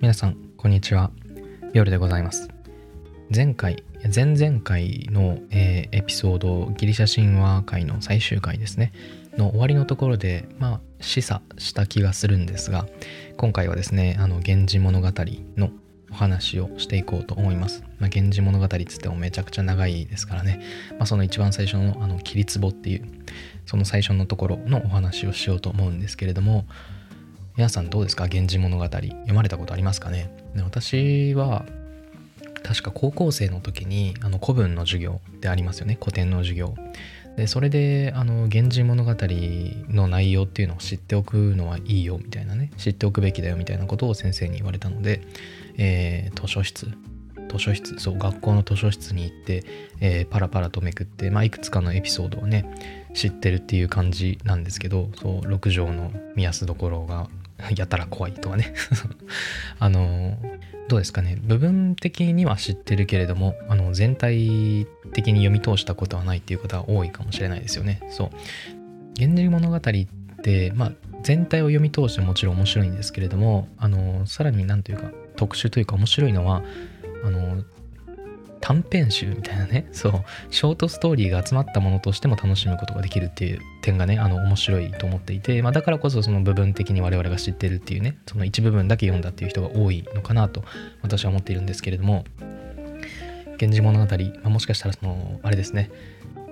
皆さんこんにちは。夜でございます。前回前々回の、えーエピソードギリシャ神話界の最終回ですね。の終わりのところでまあ示唆した気がするんですが今回はですねあの「源氏物語」のお話をしていこうと思います。まあ、源氏物語っつってもめちゃくちゃ長いですからね、まあ、その一番最初のあの切り壺っていうその最初のところのお話をしようと思うんですけれども皆さんどうですか？源氏物語。読まれたことありますかね？で私は確か高校生の時にあの古文の授業でありますよね。古典の授業。でそれであの「源氏物語」の内容っていうのを知っておくのはいいよみたいなね。知っておくべきだよみたいなことを先生に言われたので、えー図書室。図書室。そう学校の図書室に行って、えーパラパラとめくって、まあ、いくつかのエピソードをね知ってるっていう感じなんですけどそう六条の見やすどころが やたら怖いとかね。あのどうですかね。部分的には知ってるけれどもあの全体的に読み通したことはないっていうことは多いかもしれないですよね。そう「源氏物語」ってまあ全体を読み通してもちろん面白いんですけれどもあのさらに何というか特殊というか面白いのはあの短編集みたいなね。そう。ショートストーリーが集まったものとしても楽しむことができるっていう点がねあの面白いと思っていて、まあ、だからこそその部分的に我々が知ってるっていうね。その一部分だけ読んだっていう人が多いのかなと私は思っているんですけれども「源氏物語」まあ、もしかしたらそのあれですね。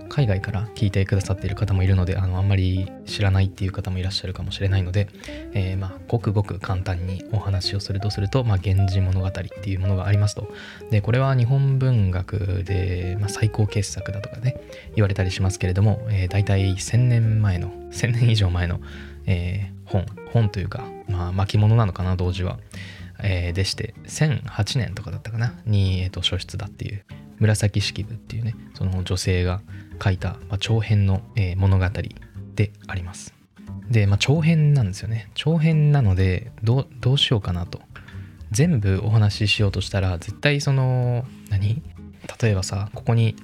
海外から聞いてくださっている方もいるのであのあんまり知らないっていう方もいらっしゃるかもしれないので、えーまあごくごく簡単にお話をするとすると「まあ、源氏物語」っていうものがありますと。でこれは日本文学で、まあ、最高傑作だとかね言われたりしますけれども、えー、大体1000年前の1000年以上前の、えー本本というか、まあ、巻物なのかな同時は、でして1008年とかだったかなに、えーと書出だっていう紫式部っていうねその女性が書いた、まあ、長編の、えー物語であります。で、まあ、長編なんですよね。長編なのでどうどうしようかなと。全部お話ししようとしたら絶対その何？例えばさここに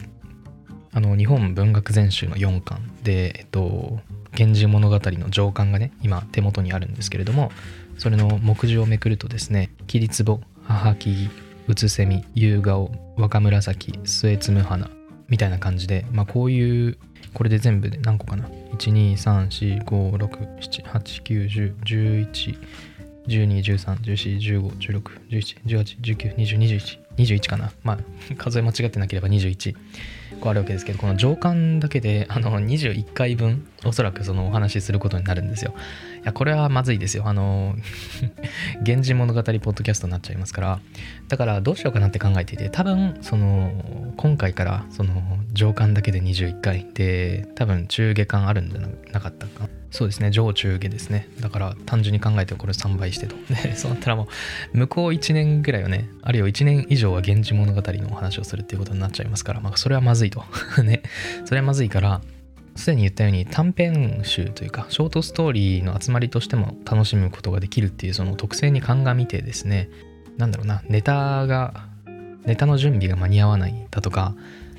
あの日本文学全集の4巻でえっと「源氏物語」の上巻がね今手元にあるんですけれどもそれの目次をめくるとですね「桐壺母木うつせみ夕顔若紫末摘む花」みたいな感じでまあこういうこれで全部で何個かな？12345678910111213141516171819202121かなまあ数え間違ってなければ21個あるわけですけどこの上巻だけであの21回分おそらくそのお話しすることになるんですよ。やこれはまずいですよ。あの「源氏物語」ポッドキャストになっちゃいますから。だからどうしようかなって考えていて多分その今回からその上巻だけで21回で多分中下巻あるんじゃなかったか。そうですね。上中下ですね。だから単純に考えてこれ3倍してと。でそうなったらもう向こう1年ぐらいはねあるいは1年以上は源氏物語のお話をするっていうことになっちゃいますからまあそれはまずいと。ね。それはまずいからすでに言ったように短編集というかショートストーリーの集まりとしても楽しむことができるっていうその特性に鑑みてですねなんだろうなネタがネタの準備が間に合わないだとか、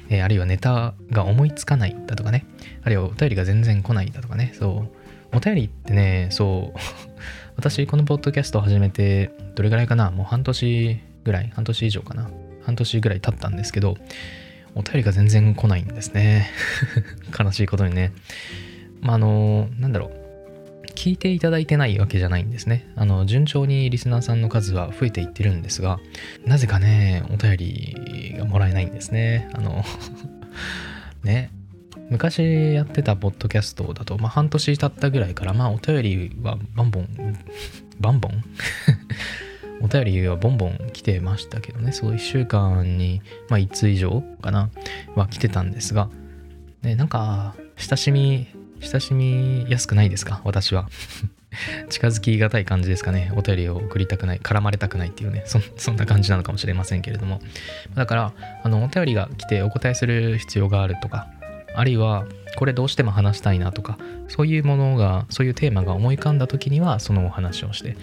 えーあるいはネタが思いつかないだとかねあるいはお便りが全然来ないだとかねそうお便りってねそう 私このポッドキャストを始めてどれぐらいかなもう半年ぐらい半年以上かな半年ぐらい経ったんですけどお便りが全然来ないんですね。悲しいことにね。まああのなんだろう。聞いていただいてないわけじゃないんですね。あの順調にリスナーさんの数は増えていってるんですがなぜかねお便りがもらえないんですね。あの ね。昔やってたポッドキャストだと、まあ、半年経ったぐらいから、まあ、お便りはバンボン、バンボン？お便りはボンボン来てましたけどね、そう1週間に、まあ、1通以上かな、は来てたんですが、ね、なんか、親しみ、親しみやすくないですか、私は。近づきがたい感じですかね。お便りを送りたくない、絡まれたくないっていうね、そそんな感じなのかもしれませんけれども。だから、あの、お便りが来てお答えする必要があるとか、あるいは、これどうしても話したいなとか、そういうものが、そういうテーマが思い浮かんだ時には、そのお話をして、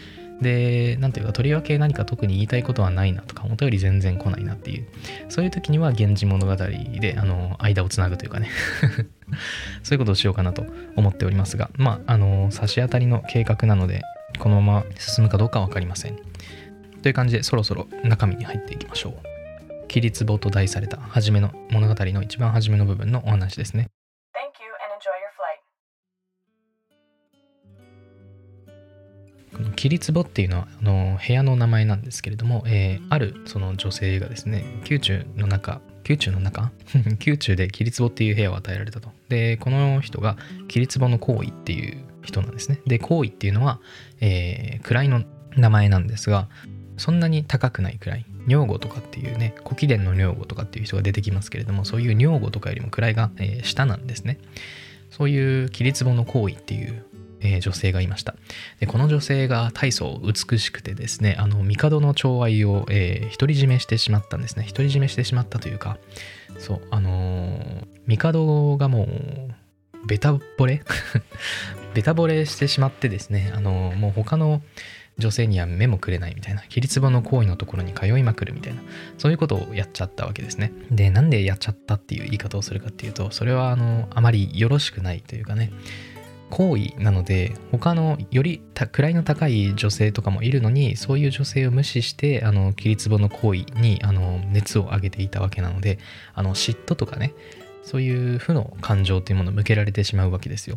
で、なんていうか、とりわけ何か特に言いたいことはないなとか、お便り全然来ないなっていう、そういう時には、源氏物語で、あの、間をつなぐというかね、そういうことをしようかなと思っておりますが、まあ、あの、差し当たりの計画なので、このまま進むかどうかは分かりません。という感じでそろそろ中身に入っていきましょう。起立簿と題された初めの物語の一番初めの部分のお話ですね。この起立簿っていうのはあの部屋の名前なんですけれども、えー、あるその女性がですね宮中の中宮中の中？宮中 で起立簿っていう部屋を与えられたと。でこの人が起立簿の行為っていう人なんですね。で行為っていうのは、えー、位の名前なんですがそんなに高くないくらい女房とかっていうね古貴殿の女房とかっていう人が出てきますけれどもそういう女房とかよりも位が、えー、下なんですね。そういう起立簿の行為っていうえー、女性がいました。でこの女性が大層美しくてですねあの帝の寵愛を、えー、独り占めしてしまったんですね。独り占めしてしまったというかそうあのー、帝がもうベタ惚れ？ベタ惚れしてしまってですねあのー、もう他の女性には目もくれないみたいな、キリツボの行為のところに通いまくるみたいな、そういうことをやっちゃったわけですね。で、なんでやっちゃったっていう言い方をするかっていうと、それはあの、あまりよろしくないというかね、行為なので他のより位の高い女性とかもいるのにそういう女性を無視してあの切壺の行為にあの熱を上げていたわけなのであの嫉妬とかねそういう負の感情というものを向けられてしまうわけですよ。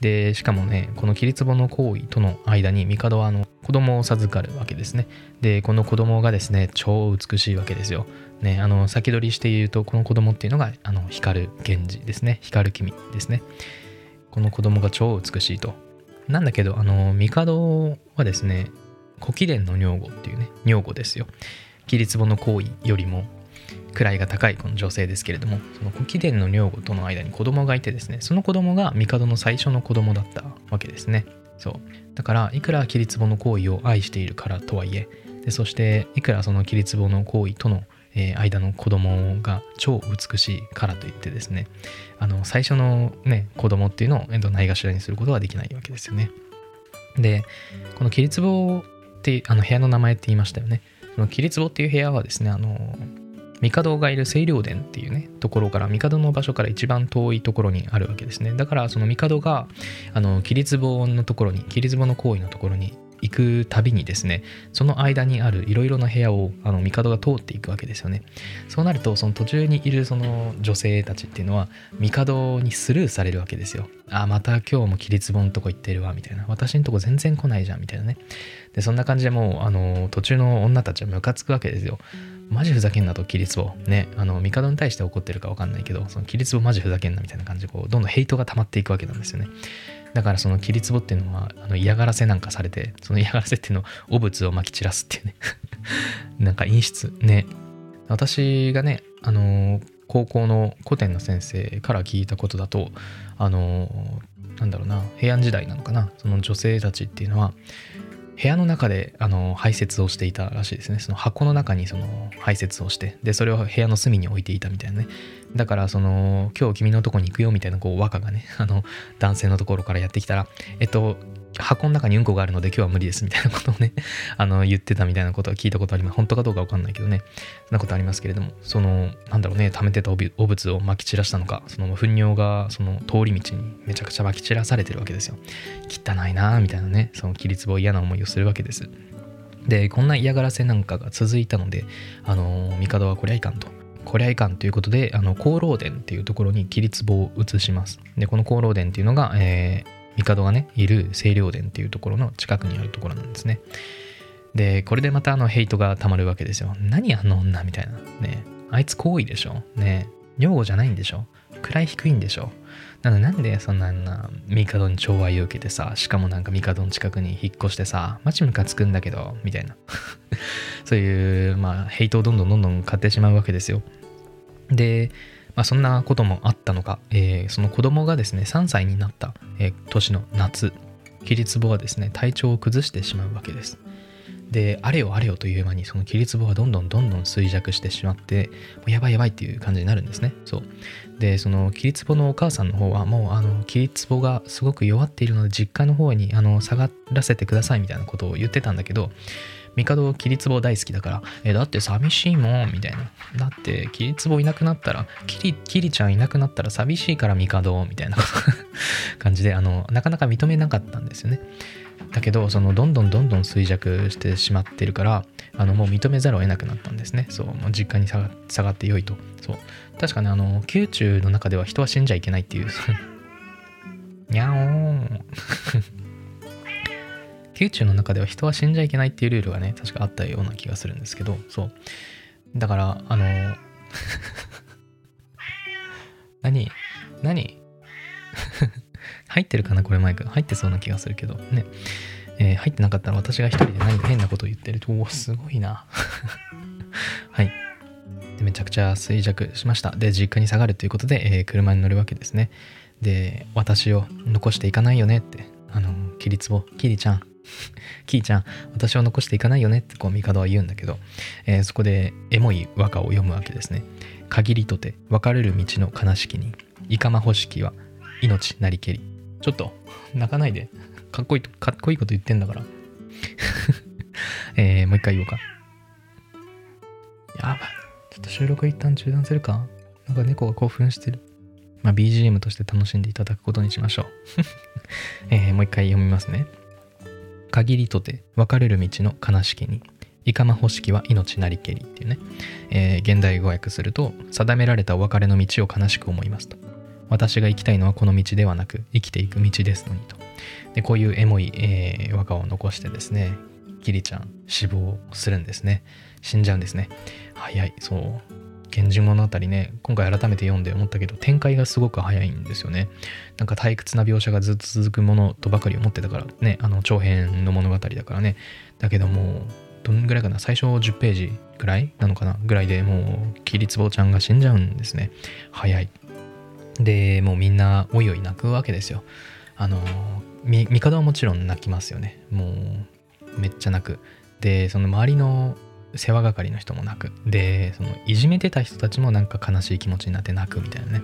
でしかもねこの切壺の行為との間に帝はあの子供を授かるわけですね。でこの子供がですね超美しいわけですよ。ねあの先取りして言うとこの子供っていうのがあの光源氏ですね光る君ですね。この子供が超美しいと。なんだけど、あの、帝はですね、古貴殿の女房っていうね、女房ですよ。起立簿の行為よりも位が高いこの女性ですけれども、その古貴殿の女房との間に子供がいてですね、その子供が帝の最初の子供だったわけですね。そう。だから、いくら起立簿の行為を愛しているからとはいえ、でそしていくらその起立簿の行為とのえー、間の子供が超美しいからといってですねあの最初のね子供っていうのを、えー、ないがしらにすることはできないわけですよね。でこの起立壺ってあの部屋の名前って言いましたよね。その起立壺っていう部屋はですねあの帝がいる清涼殿っていうねところから帝の場所から一番遠いところにあるわけですね。だからその帝があの起立壺のところに起立壺の行為のところに行くたびにですねその間にあるいろいろな部屋をあの帝が通っていくわけですよね。そうなるとその途中にいるその女性たちっていうのは帝にスルーされるわけですよあまた今日も起立本のとこ行ってるわみたいな私のとこ全然来ないじゃんみたいなね。でそんな感じでもうあの途中の女たちはムカつくわけですよマジふざけんなと、起立簿。ね、あの、帝に対して怒ってるか分かんないけど、その起立簿マジふざけんなみたいな感じで、こう、どんどんヘイトが溜まっていくわけなんですよね。だからその切り壺っていうのはあの嫌がらせなんかされてその嫌がらせっていうのを汚物をまき散らすっていうね。なんか陰湿。ね。私がねあの高校の古典の先生から聞いたことだとあのなんだろうな平安時代なのかなその女性たちっていうのは部屋の中であの排泄をしていたらしいですね。その箱の中にその排泄をしてでそれを部屋の隅に置いていたみたいなね。だからその今日君のとこに行くよみたいなこう和歌がねあの男性のところからやってきたらえっと箱の中にうんこがあるので今日は無理ですみたいなことをね あの言ってたみたいなことは聞いたことあります。本当かどうかわかんないけどね。そんなことありますけれどもそのなんだろうね溜めてた汚物をまき散らしたのかその糞尿がその通り道にめちゃくちゃまき散らされてるわけですよ。汚いなみたいなねその規律棒嫌な思いをするわけです。でこんな嫌がらせなんかが続いたのであの帝はこりゃいかんと。こりゃいかんということで、あの、厚労殿っていうところに起立棒を移します。で、この厚労殿っていうのが、えー、帝がね、いる清涼殿っていうところの近くにあるところなんですね。で、これでまたあのヘイトがたまるわけですよ。何あの女みたいな。ね。あいつ好意でしょ。ね。女房じゃないんでしょ。位低いんでしょ。なのでなんでそんなな帝に寵愛を受けてさしかもなんか帝の近くに引っ越してさマジムカつくんだけどみたいな。そういうまあヘイトをどんどんどんどん買ってしまうわけですよ。で、まあ、そんなこともあったのか、えー、その子供がですね3歳になった、えー、年の夏キリツボはですね体調を崩してしまうわけです。であれよあれよという間にそのキリツボがどんどんどんどん衰弱してしまってもうやばいやばいっていう感じになるんですね。そう。でそのキリツボのお母さんの方はもうあのキリツボがすごく弱っているので実家の方にあの下がらせてくださいみたいなことを言ってたんだけど帝キリツボ大好きだから、え、だって寂しいもん、みたいな。だって、キリツボいなくなったら、キリ、キリちゃんいなくなったら寂しいから帝、みたいな。感じで、あの、なかなか認めなかったんですよね。だけど、その、どんどんどんどん衰弱してしまってるから、あのもう認めざるを得なくなったんですね。そうもう実家に下がってよいと。そう。確かねあの宮中の中では人は死んじゃいけないっていう。にゃおーん 宮中の中では人は死んじゃいけないっていうルールがね確かあったような気がするんですけどそうだからあの何 何？入ってるかなこれマイク入ってそうな気がするけどねえー、入ってなかったら私が一人で何か変なことを言ってると、おすごいな。はい。でめちゃくちゃ衰弱しました。で、実家に下がるということで、えー、車に乗るわけですね。で、私を残していかないよねって、あの、キリツボ、キリちゃん、キーちゃん、私を残していかないよねってこう、帝は言うんだけど、えー、そこでエモい和歌を読むわけですね。限りとて別れる道の悲しきに、いかまほしきは命なりけり。ちょっと、泣かないで。かっこいい、かっこいいこと言ってんだから。えー、もう一回言おうか。やばい。ちょっと収録一旦中断するかなんか猫が興奮してる。まあ、BGM として楽しんでいただくことにしましょう。えー、もう一回読みますね。限りとて別れる道の悲しきに、いかまほしきは命なりけりっていうね、えー、現代語訳すると、定められたお別れの道を悲しく思いますと。私が行きたいのはこの道ではなく、生きていく道ですのにと。で、こういうエモい、えー、和歌を残してですね、キリちゃん死亡するんですね。死んじゃうんですね。早い、そう。源氏物語ね、今回改めて読んで思ったけど、展開がすごく早いんですよね。なんか退屈な描写がずっと続くものとばかり思ってたからね、あの長編の物語だからね。だけども、どんぐらいかな最初10ページぐらいなのかなぐらいでもう、キリツボちゃんが死んじゃうんですね。早い。で、もうみんなおいおい泣くわけですよ。あの、帝はもちろん泣きますよね。もう、めっちゃ泣く。で、その周りの世話係の人も泣く。で、そのいじめてた人たちもなんか悲しい気持ちになって泣くみたいなね。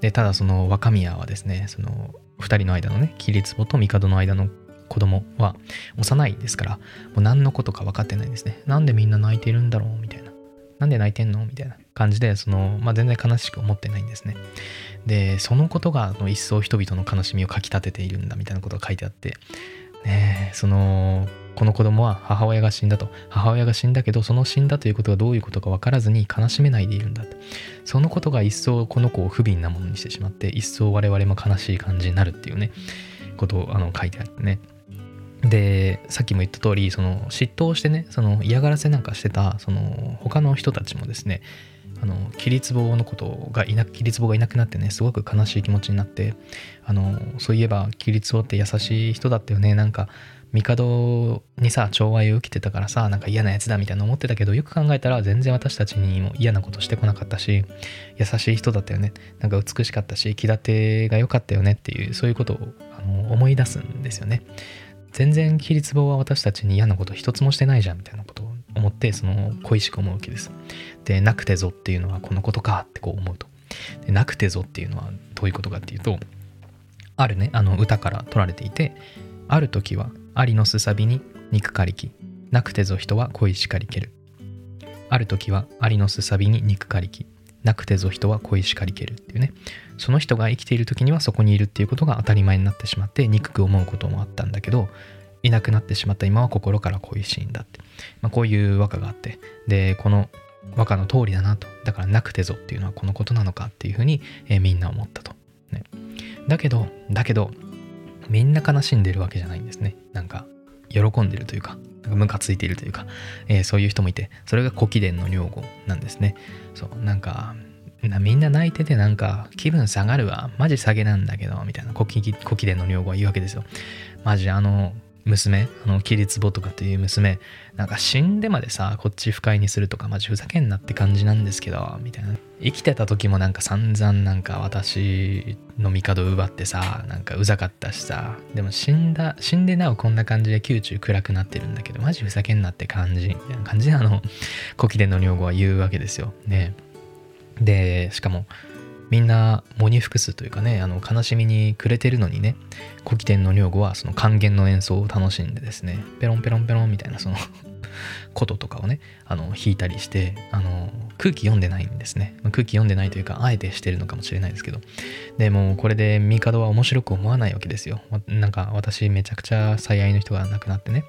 で、ただその若宮はですね、その2人の間のね、桐壺と帝の間の子供は幼いですから、もう何のことか分かってないんですね。なんでみんな泣いてるんだろうみたいな。なんで泣いてんのみたいな感じで、その、まあ、全然悲しく思ってないんですね。で、そのことが一層人々の悲しみをかきたてているんだみたいなことが書いてあって、ねその、この子供は母親が死んだと。母親が死んだけど、その死んだということがどういうことか分からずに悲しめないでいるんだと。そのことが一層この子を不憫なものにしてしまって、一層我々も悲しい感じになるっていうね、ことをあの書いてあってね。でさっきも言った通りその嫉妬してねその嫌がらせなんかしてたその他の人たちもですねあの桐壺のことがいな桐壺がいなくなってねすごく悲しい気持ちになってあのそういえば桐壺って優しい人だったよねなんか帝にさ寵愛を受けてたからさなんか嫌なやつだみたいな思ってたけどよく考えたら全然私たちにも嫌なことしてこなかったし優しい人だったよね。なんか美しかったし気立てが良かったよねっていうそういうことをあの思い出すんですよね。全然桐壺は私たちに嫌なこと一つもしてないじゃんみたいなことを思ってその恋しく思うわけです。でなくてぞっていうのはこのことかってこう思うと。でなくてぞっていうのはどういうことかっていうとあるねあの歌から取られていてある時はありのすさびに肉かりきなくてぞ人は恋しかりける。ある時はありのすさびに肉かりきなくてぞ人は恋しかりけるっていうね。その人が生きている時にはそこにいるっていうことが当たり前になってしまって憎く思うこともあったんだけどいなくなってしまった今は心から恋しいんだって、まあ、こういう和歌があって。でこの和歌の通りだなと。だからなくてぞっていうのはこのことなのかっていうふうに、えー、みんな思ったと、ね、だけどだけどみんな悲しんでるわけじゃないんですね。なんか喜んでるというかなんかムカついているというか、えー、そういう人もいてそれが古貴殿の女房なんですね。そうなんかみんな泣いててなんか気分下がるわ。マジ下げなんだけどみたいな古貴殿の女房は言うわけですよ。マジあの娘、あの、キリツボとかっていう娘、なんか死んでまでさ、こっち不快にするとか、マジふざけんなって感じなんですけど、みたいな。生きてた時もなんか散々なんか私の帝奪ってさ、なんかうざかったしさ、でも死んだ、死んでなおこんな感じで宮中暗くなってるんだけど、マジふざけんなって感じ、みたいな感じであの、古希殿の女房は言うわけですよ。ね。で、しかも、みんな喪に服すというかねあの悲しみに暮れてるのにね古希天の女房はその還元の演奏を楽しんでですねペロンペロンペロンみたいなその こととかをねあの弾いたりしてあの空気読んでないんですね。空気読んでないというかあえてしてるのかもしれないですけど。でもこれで帝は面白く思わないわけですよ。なんか私めちゃくちゃ最愛の人が亡くなってね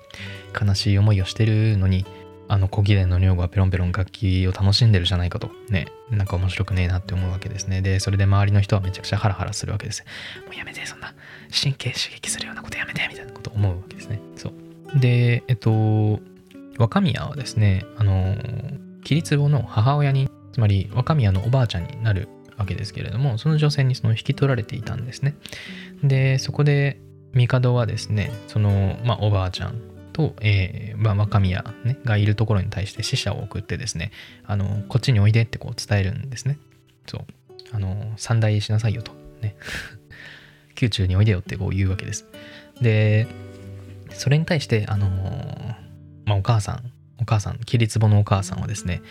悲しい思いをしてるのにあの小貴殿の女房はペロンペロン楽器を楽しんでるじゃないかと。ね。なんか面白くねえなって思うわけですね。でそれで周りの人はめちゃくちゃハラハラするわけです。もうやめてそんな。神経刺激するようなことやめてみたいなこと思うわけですね。そう。でえっと若宮はですねあの桐壺の母親につまり若宮のおばあちゃんになるわけですけれどもその女性にその引き取られていたんですね。でそこで帝はですねその、まあ、おばあちゃんと、えーまあ、若宮、ね、がいるところに対して死者を送ってですねあのこっちにおいでってこう伝えるんですね。そう。あの三代しなさいよと。ね。宮中においでよってこう言うわけです。でそれに対してあのまあ、お母さんお母さん桐壺のお母さんはですね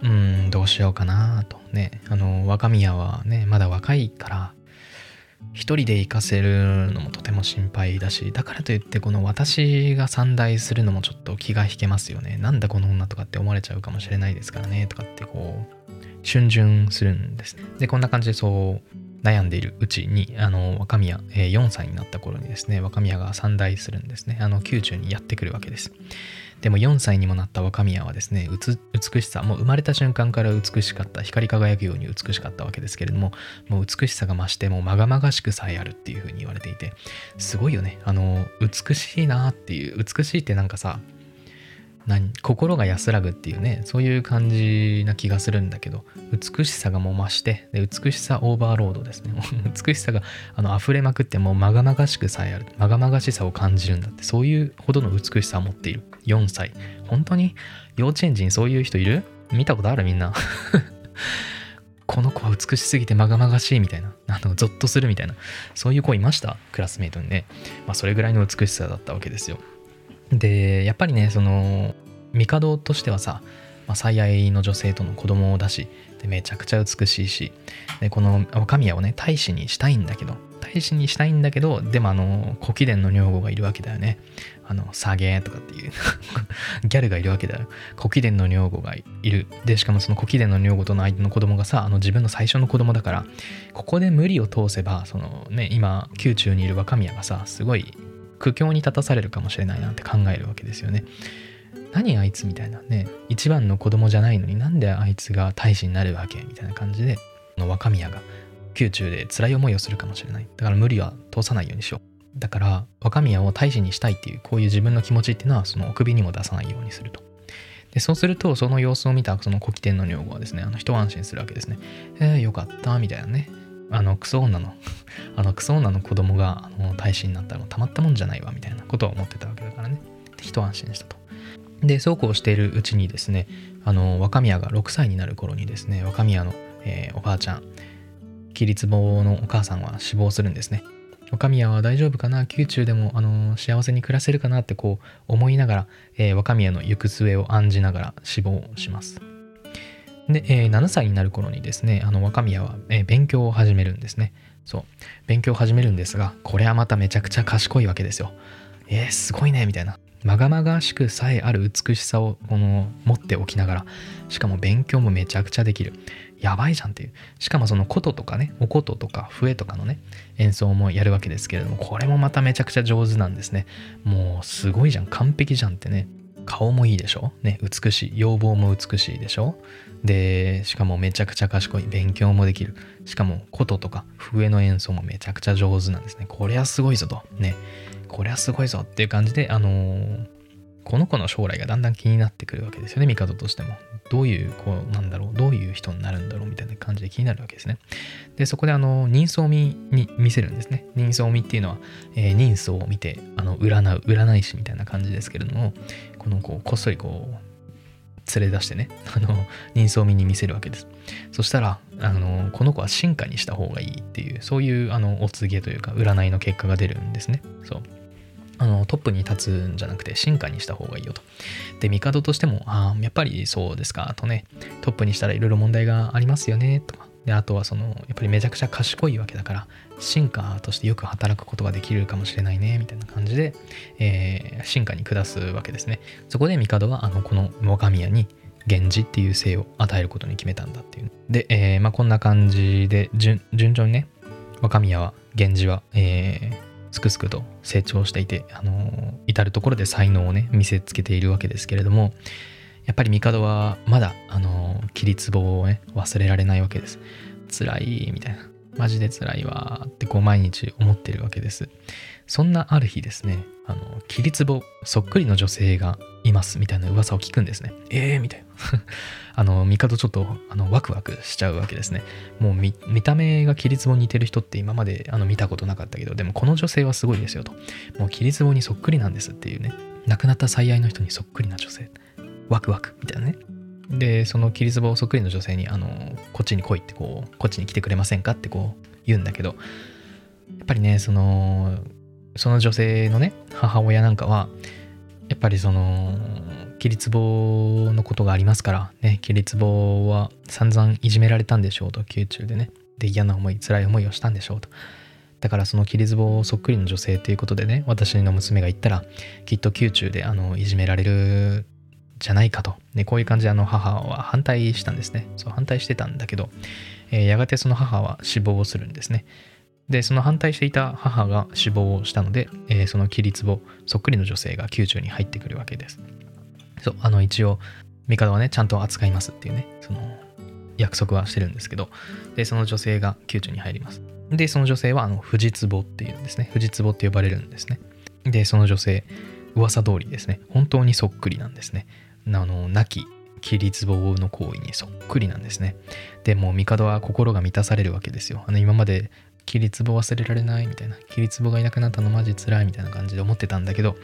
うんどうしようかなと。ね。あの若宮はねまだ若いから一人で行かせるのもとても心配だしだからといってこの私が参代するのもちょっと気が引けますよね。なんだこの女とかって思われちゃうかもしれないですからねとかってこう逡巡するんです。でこんな感じでそう悩んでいるうちにあの若宮、えー、4歳になった頃にですね若宮が参代するんですね。あの宮中にやってくるわけです。でも4歳にもなった若宮はですね美しさもう生まれた瞬間から美しかった光り輝くように美しかったわけですけれどももう美しさが増してもうまがまがしくさえあるっていうふうに言われていてすごいよね。あの美しいなっていう美しいってなんかさ何心が安らぐっていうねそういう感じな気がするんだけど美しさがもう増してで美しさオーバーロードですね。美しさがあの溢れまくってもうまがまがしくさえあるまがまがしさを感じるんだって。そういうほどの美しさを持っている。4歳。本当に？幼稚園児にそういう人いる？見たことあるみんな？この子は美しすぎてまがまがしいみたいな、あの、ゾッとするみたいな、そういう子いました？クラスメイトにね。まあ、それぐらいの美しさだったわけですよ。でやっぱりねその帝としてはさ、まあ、最愛の女性との子供を出しでめちゃくちゃ美しいしでこの若宮をね大使にしたいんだけど大使にしたいんだけどでもあの古貴殿の女房がいるわけだよね。あのサゲーとかっていう ギャルがいるわけだよ。古貴殿の女房がいる。でしかもその古貴殿の女房との相手の子供がさあの自分の最初の子供だからここで無理を通せばそのね今宮中にいる若宮がさすごい苦境に立たされるかもしれないなんて考えるわけですよね。何あいつみたいなね。一番の子供じゃないのになんであいつが大使になるわけみたいな感じで。の若宮が。宮中で辛い思いをするかもしれない。だから無理は通さないようにしよう。だから若宮を大使にしたいっていうこういう自分の気持ちっていうのはそのお首にも出さないようにすると。でそうするとその様子を見たその古貴天の女房はですねあの一安心するわけですね。えー、よかったみたいなね。あのクソ女の あのクソ女の子供があの大使になったらたまったもんじゃないわみたいなことを思ってたわけだからね。一安心したと。でそうこうしているうちにですねあの若宮が6歳になる頃にですね若宮の、えー、おばあちゃん桐壺のお母さんは死亡するんですね。若宮は大丈夫かな？宮中でもあの幸せに暮らせるかな？ってこう思いながら、えー、若宮の行く末を案じながら死亡します。で、えー、7歳になる頃にですね、あの若宮は、えー、勉強を始めるんですね。そう。勉強を始めるんですが、これはまためちゃくちゃ賢いわけですよ。えー、すごいね、みたいな。まがまがしくさえある美しさをこの持っておきながら、しかも勉強もめちゃくちゃできる。やばいじゃんっていう。しかもその琴とかね、お琴とか笛とかのね、演奏もやるわけですけれども、これもまためちゃくちゃ上手なんですね。もうすごいじゃん、完璧じゃんってね。顔もいいでしょ？ね、美しい。要望も美しいでしょ？で、しかもめちゃくちゃ賢い。勉強もできる。しかも、琴とか笛の演奏もめちゃくちゃ上手なんですね。これはすごいぞと。ね。これはすごいぞっていう感じで、あのー、この子の将来がだんだん気になってくるわけですよね、帝としても。どういう子なんだろう、どういう人になるんだろうみたいな感じで気になるわけですね。で、そこであの、人相見に見せるんですね。人相見っていうのは、えー、人相を見て、あの、占う、占い師みたいな感じですけれども、この子をこっそりこう、連れ出してね、あの、人相見に見せるわけです。そしたら、あの、この子は進化にした方がいいっていう、そういう、あの、お告げというか、占いの結果が出るんですね。そう。あの、トップに立つんじゃなくて、進化にした方がいいよと。で、帝としても、ああ、やっぱりそうですか、とね、トップにしたらいろいろ問題がありますよね、とか。で、あとはその、やっぱりめちゃくちゃ賢いわけだから、進化としてよく働くことができるかもしれないね、みたいな感じで、えー、進化に下すわけですね。そこで帝は、あの、この若宮に、源氏っていう姓を与えることに決めたんだっていう。で、えー、まあ、こんな感じで順、順調にね、若宮は、源氏は、えー、すくすくと成長していて、あのー、至る所で才能をね、見せつけているわけですけれども、やっぱり帝はまだあの桐壺をね忘れられないわけです。辛いみたいな。マジで辛いわってこう毎日思ってるわけです。そんなある日ですねあの桐壺そっくりの女性がいますみたいな噂を聞くんですね。ええー、みたいな。あの帝ちょっとあのワクワクしちゃうわけですね。もう見た目が桐壺に似てる人って今まであの見たことなかったけどでもこの女性はすごいですよと。もう桐壺にそっくりなんですっていうね。亡くなった最愛の人にそっくりな女性。ワクワクみたいなね。でその桐壺そっくりの女性にあのこっちに来いってこうこっちに来てくれませんかってこう言うんだけどやっぱりねそのその女性のね母親なんかはやっぱりその桐壺のことがありますからね桐壺は散々いじめられたんでしょうと宮中でね。で嫌な思い辛い思いをしたんでしょうと。だからその桐壺そっくりの女性ということでね私の娘が言ったらきっと宮中であのいじめられるじゃないかと、ね、こういう感じであの母は反対したんですね。そう反対してたんだけど、えー、やがてその母は死亡するんですね。でその反対していた母が死亡したので、えー、その桐壺そっくりの女性が宮中に入ってくるわけです。そうあの一応帝はねちゃんと扱いますっていうねその約束はしてるんですけどでその女性が宮中に入ります。でその女性はあの藤壺っていうんですね。藤壺って呼ばれるんですね。でその女性噂通りですね。本当にそっくりなんですね。あの亡き桐壺の行為にそっくりなんですね。でも帝は心が満たされるわけですよ。あの今まで桐壺忘れられないみたいな桐壺がいなくなったのマジ辛いみたいな感じで思ってたんだけど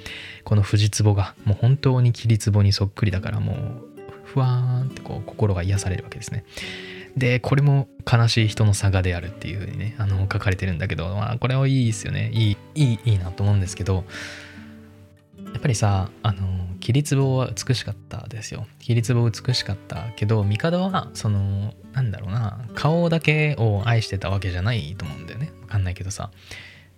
この藤壺がもう本当に桐壺にそっくりだからもうふわーんってこう心が癒されるわけですね。でこれも悲しい人の差がであるっていうふうにねあの書かれてるんだけどまあこれはいいですよね。いいいいいいなと思うんですけどやっぱりさあの桐壺は美しかったですよ。桐壺美しかったけど帝はそのなんだろうな。顔だけを愛してたわけじゃないと思うんだよね。わかんないけどさ。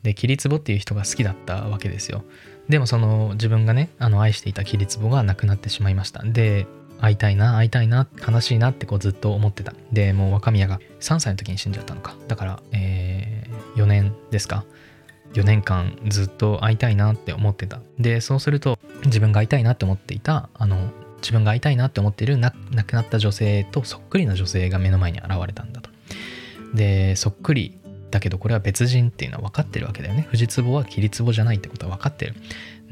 で桐壺っていう人が好きだったわけですよ。でもその自分がねあの愛していた桐壺が亡くなってしまいました。で会いたいな会いたいな悲しいなってこうずっと思ってた。でもう若宮が3歳の時に死んじゃったのか。だから、えー、4年ですか。4年間ずっと会いたいなって思ってた。でそうすると自分が会いたいなって思っていたあの自分が会いたいなって思っている亡くなった女性とそっくりな女性が目の前に現れたんだと。でそっくりだけどこれは別人っていうのは分かってるわけだよね。藤壺は桐壺じゃないってことは分かってる。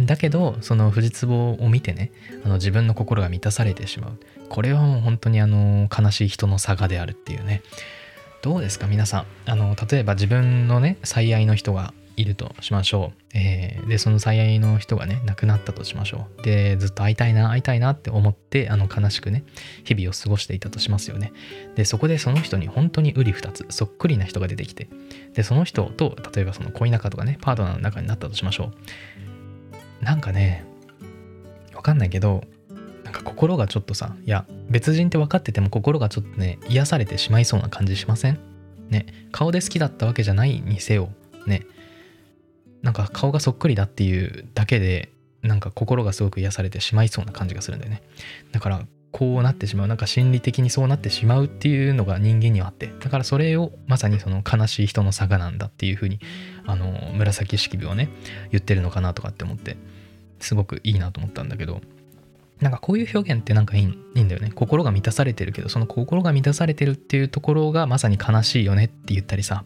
だけどその藤壺を見てねあの自分の心が満たされてしまう。これはもう本当にあの悲しい人の差がであるっていうね。どうですか皆さん。あの例えば自分のね最愛の人がいるとしましょう、えー、でその最愛の人がね亡くなったとしましょう。でずっと会いたいな会いたいなって思ってあの悲しくね日々を過ごしていたとしますよね。でそこでその人に本当に瓜二つそっくりな人が出てきてでその人と例えばその恋仲とかねパートナーの中になったとしましょう。なんかねわかんないけどなんか心がちょっとさいや別人って分かってても心がちょっとね癒されてしまいそうな感じしません？ね顔で好きだったわけじゃないにせよねなんか顔がそっくりだっていうだけでなんか心がすごく癒されてしまいそうな感じがするんだよね。だからこうなってしまうなんか心理的にそうなってしまうっていうのが人間にはあってだからそれをまさにその悲しい人の差がなんだっていうふうにあの紫式部をね言ってるのかなとかって思ってすごくいいなと思ったんだけどなんかこういう表現ってなんかいいいいんだよね。心が満たされてるけど、その心が満たされてるっていうところがまさに悲しいよねって言ったりさ、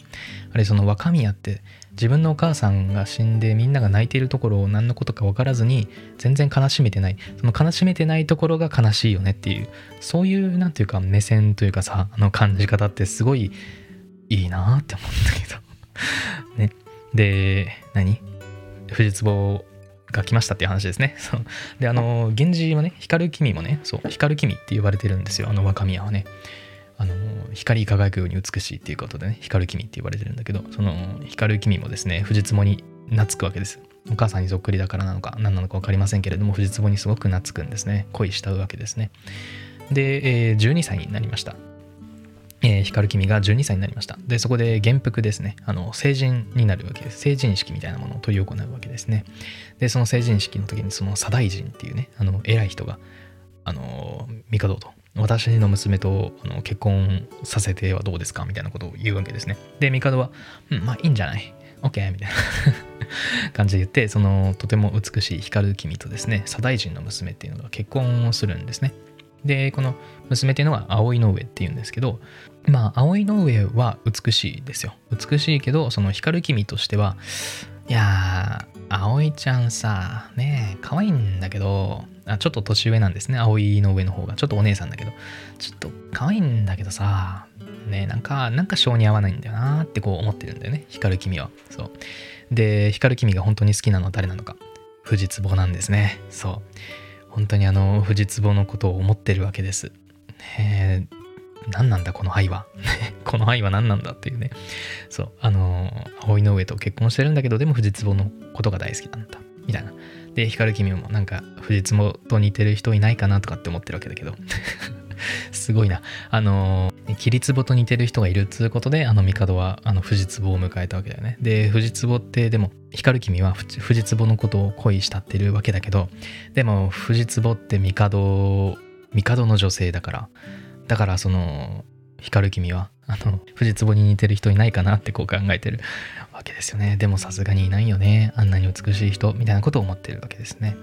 あれその若宮って自分のお母さんが死んでみんなが泣いているところを何のことか分からずに全然悲しめてない。その悲しめてないところが悲しいよねっていう、そういうなんていうか目線というかさ、あの感じ方ってすごいいいなって思うんだけどね。で、何？藤壺が来ましたっていう話ですね。そうで、あの、源氏もね、光る君もね、そう、光る君って言われてるんですよ、あの若宮はね。あの、光り輝くように美しいっていうことでね、光る君って言われてるんだけど、その光る君もですね、藤壺に懐くわけです。お母さんにそっくりだからなのか何なのか分かりませんけれども、藤壺にすごく懐くんですね。恋したうわけですね。で、えー、12歳になりました。えー、光君が12歳になりました。で、そこで元服ですね。あの、成人になるわけです。成人式みたいなものを執り行うわけですね。で、その成人式の時に、その左大臣っていうね、あの、偉い人が、あの、帝と、私の娘とあの結婚させてはどうですか？みたいなことを言うわけですね。で、帝は、うん、まあいいんじゃない ?OK? みたいな 感じで言って、そのとても美しい光君とですね、左大臣の娘っていうのが結婚をするんですね。でこの娘っていうのは葵の上っていうんですけどまあ葵の上は美しいですよ。美しいけどその光る君としてはいやー葵ちゃんさねえ可愛いんだけどあちょっと年上なんですね。葵の上の方が。ちょっとお姉さんだけど。ちょっと可愛いんだけどさねなんかなんか性に合わないんだよなってこう思ってるんだよね。光る君は。そう。で光る君が本当に好きなのは誰なのか。藤壺なんですね。そう。本当にあの藤壺のことを思ってるわけです。ね何なんだこの愛は。この愛は何なんだっていうね。そうあの葵の上と結婚してるんだけどでも藤壺のことが大好きなんだみたいな。で光君もなんか藤壺と似てる人いないかなとかって思ってるわけだけど。すごいな。あの桐壺と似てる人がいるっつうことで、あの帝はあの藤壺を迎えたわけだよね。で、藤壺ってでも、光君は藤壺のことを恋したってるわけだけど、でも藤壺って帝、帝の女性だから、だからその、光る君は、あの、藤壺に似てる人いないかなってこう考えてるわけですよね。でもさすがにいないよね。あんなに美しい人、みたいなことを思ってるわけですね。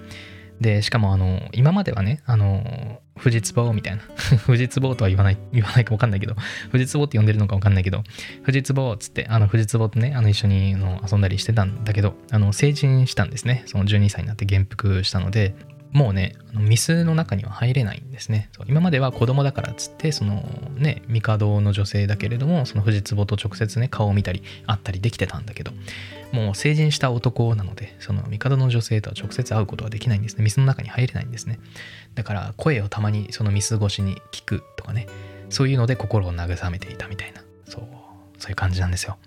で、しかもあの、今まではね、あの、富士壺みたいな。富士壺とは言わない、言わないかわかんないけど、富士壺って呼んでるのかわかんないけど、富士壺っつって、あの、富士壺とね、あの、一緒にの遊んだりしてたんだけど、あの、成人したんですね。その12歳になって元服したので、もうね、ミスの中には入れないんですね。そう今までは子供だからっつって、そのね、帝の女性だけれども、その藤壺と直接ね、顔を見たり、会ったりできてたんだけど、もう成人した男なので、その帝の女性とは直接会うことはできないんですね。ミスの中に入れないんですね。だから声をたまにそのミス越しに聞くとかね、そういうので心を慰めていたみたいな、そう、そういう感じなんですよ。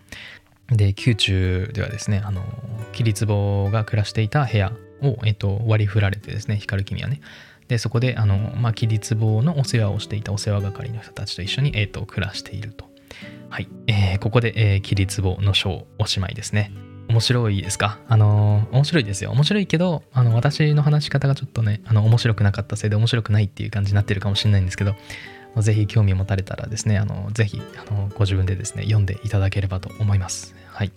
で、宮中ではですね、あの、桐壺が暮らしていた部屋を、えっと、割り振られてですね、光る君はね。で、そこで、あの、まあ、桐壺のお世話をしていたお世話係の人たちと一緒に、えっと、暮らしていると。はい。えー、ここで、えー、桐壺の章おしまいですね。面白いですか？あの面白いですよ面白いけどあの私の話し方がちょっとねあの面白くなかったせいで面白くないっていう感じになってるかもしれないんですけどぜひ興味を持たれたらですねあのぜひあのご自分でですね読んでいただければと思いますはい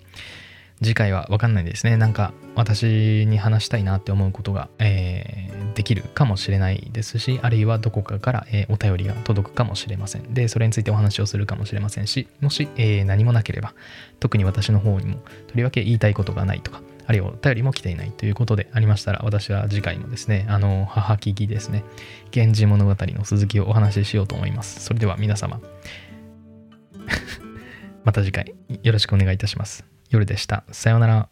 次回は分かんないですね。なんか私に話したいなって思うことが、えー、できるかもしれないですしあるいはどこかから、えー、お便りが届くかもしれません。でそれについてお話をするかもしれませんしもし、えー、何もなければ特に私の方にもとりわけ言いたいことがないとかあるいはお便りも来ていないということでありましたら私は次回もですねあの母聞きですね源氏物語の続きをお話ししようと思います。それでは皆様 また次回よろしくお願いいたします。夜でした。さようなら。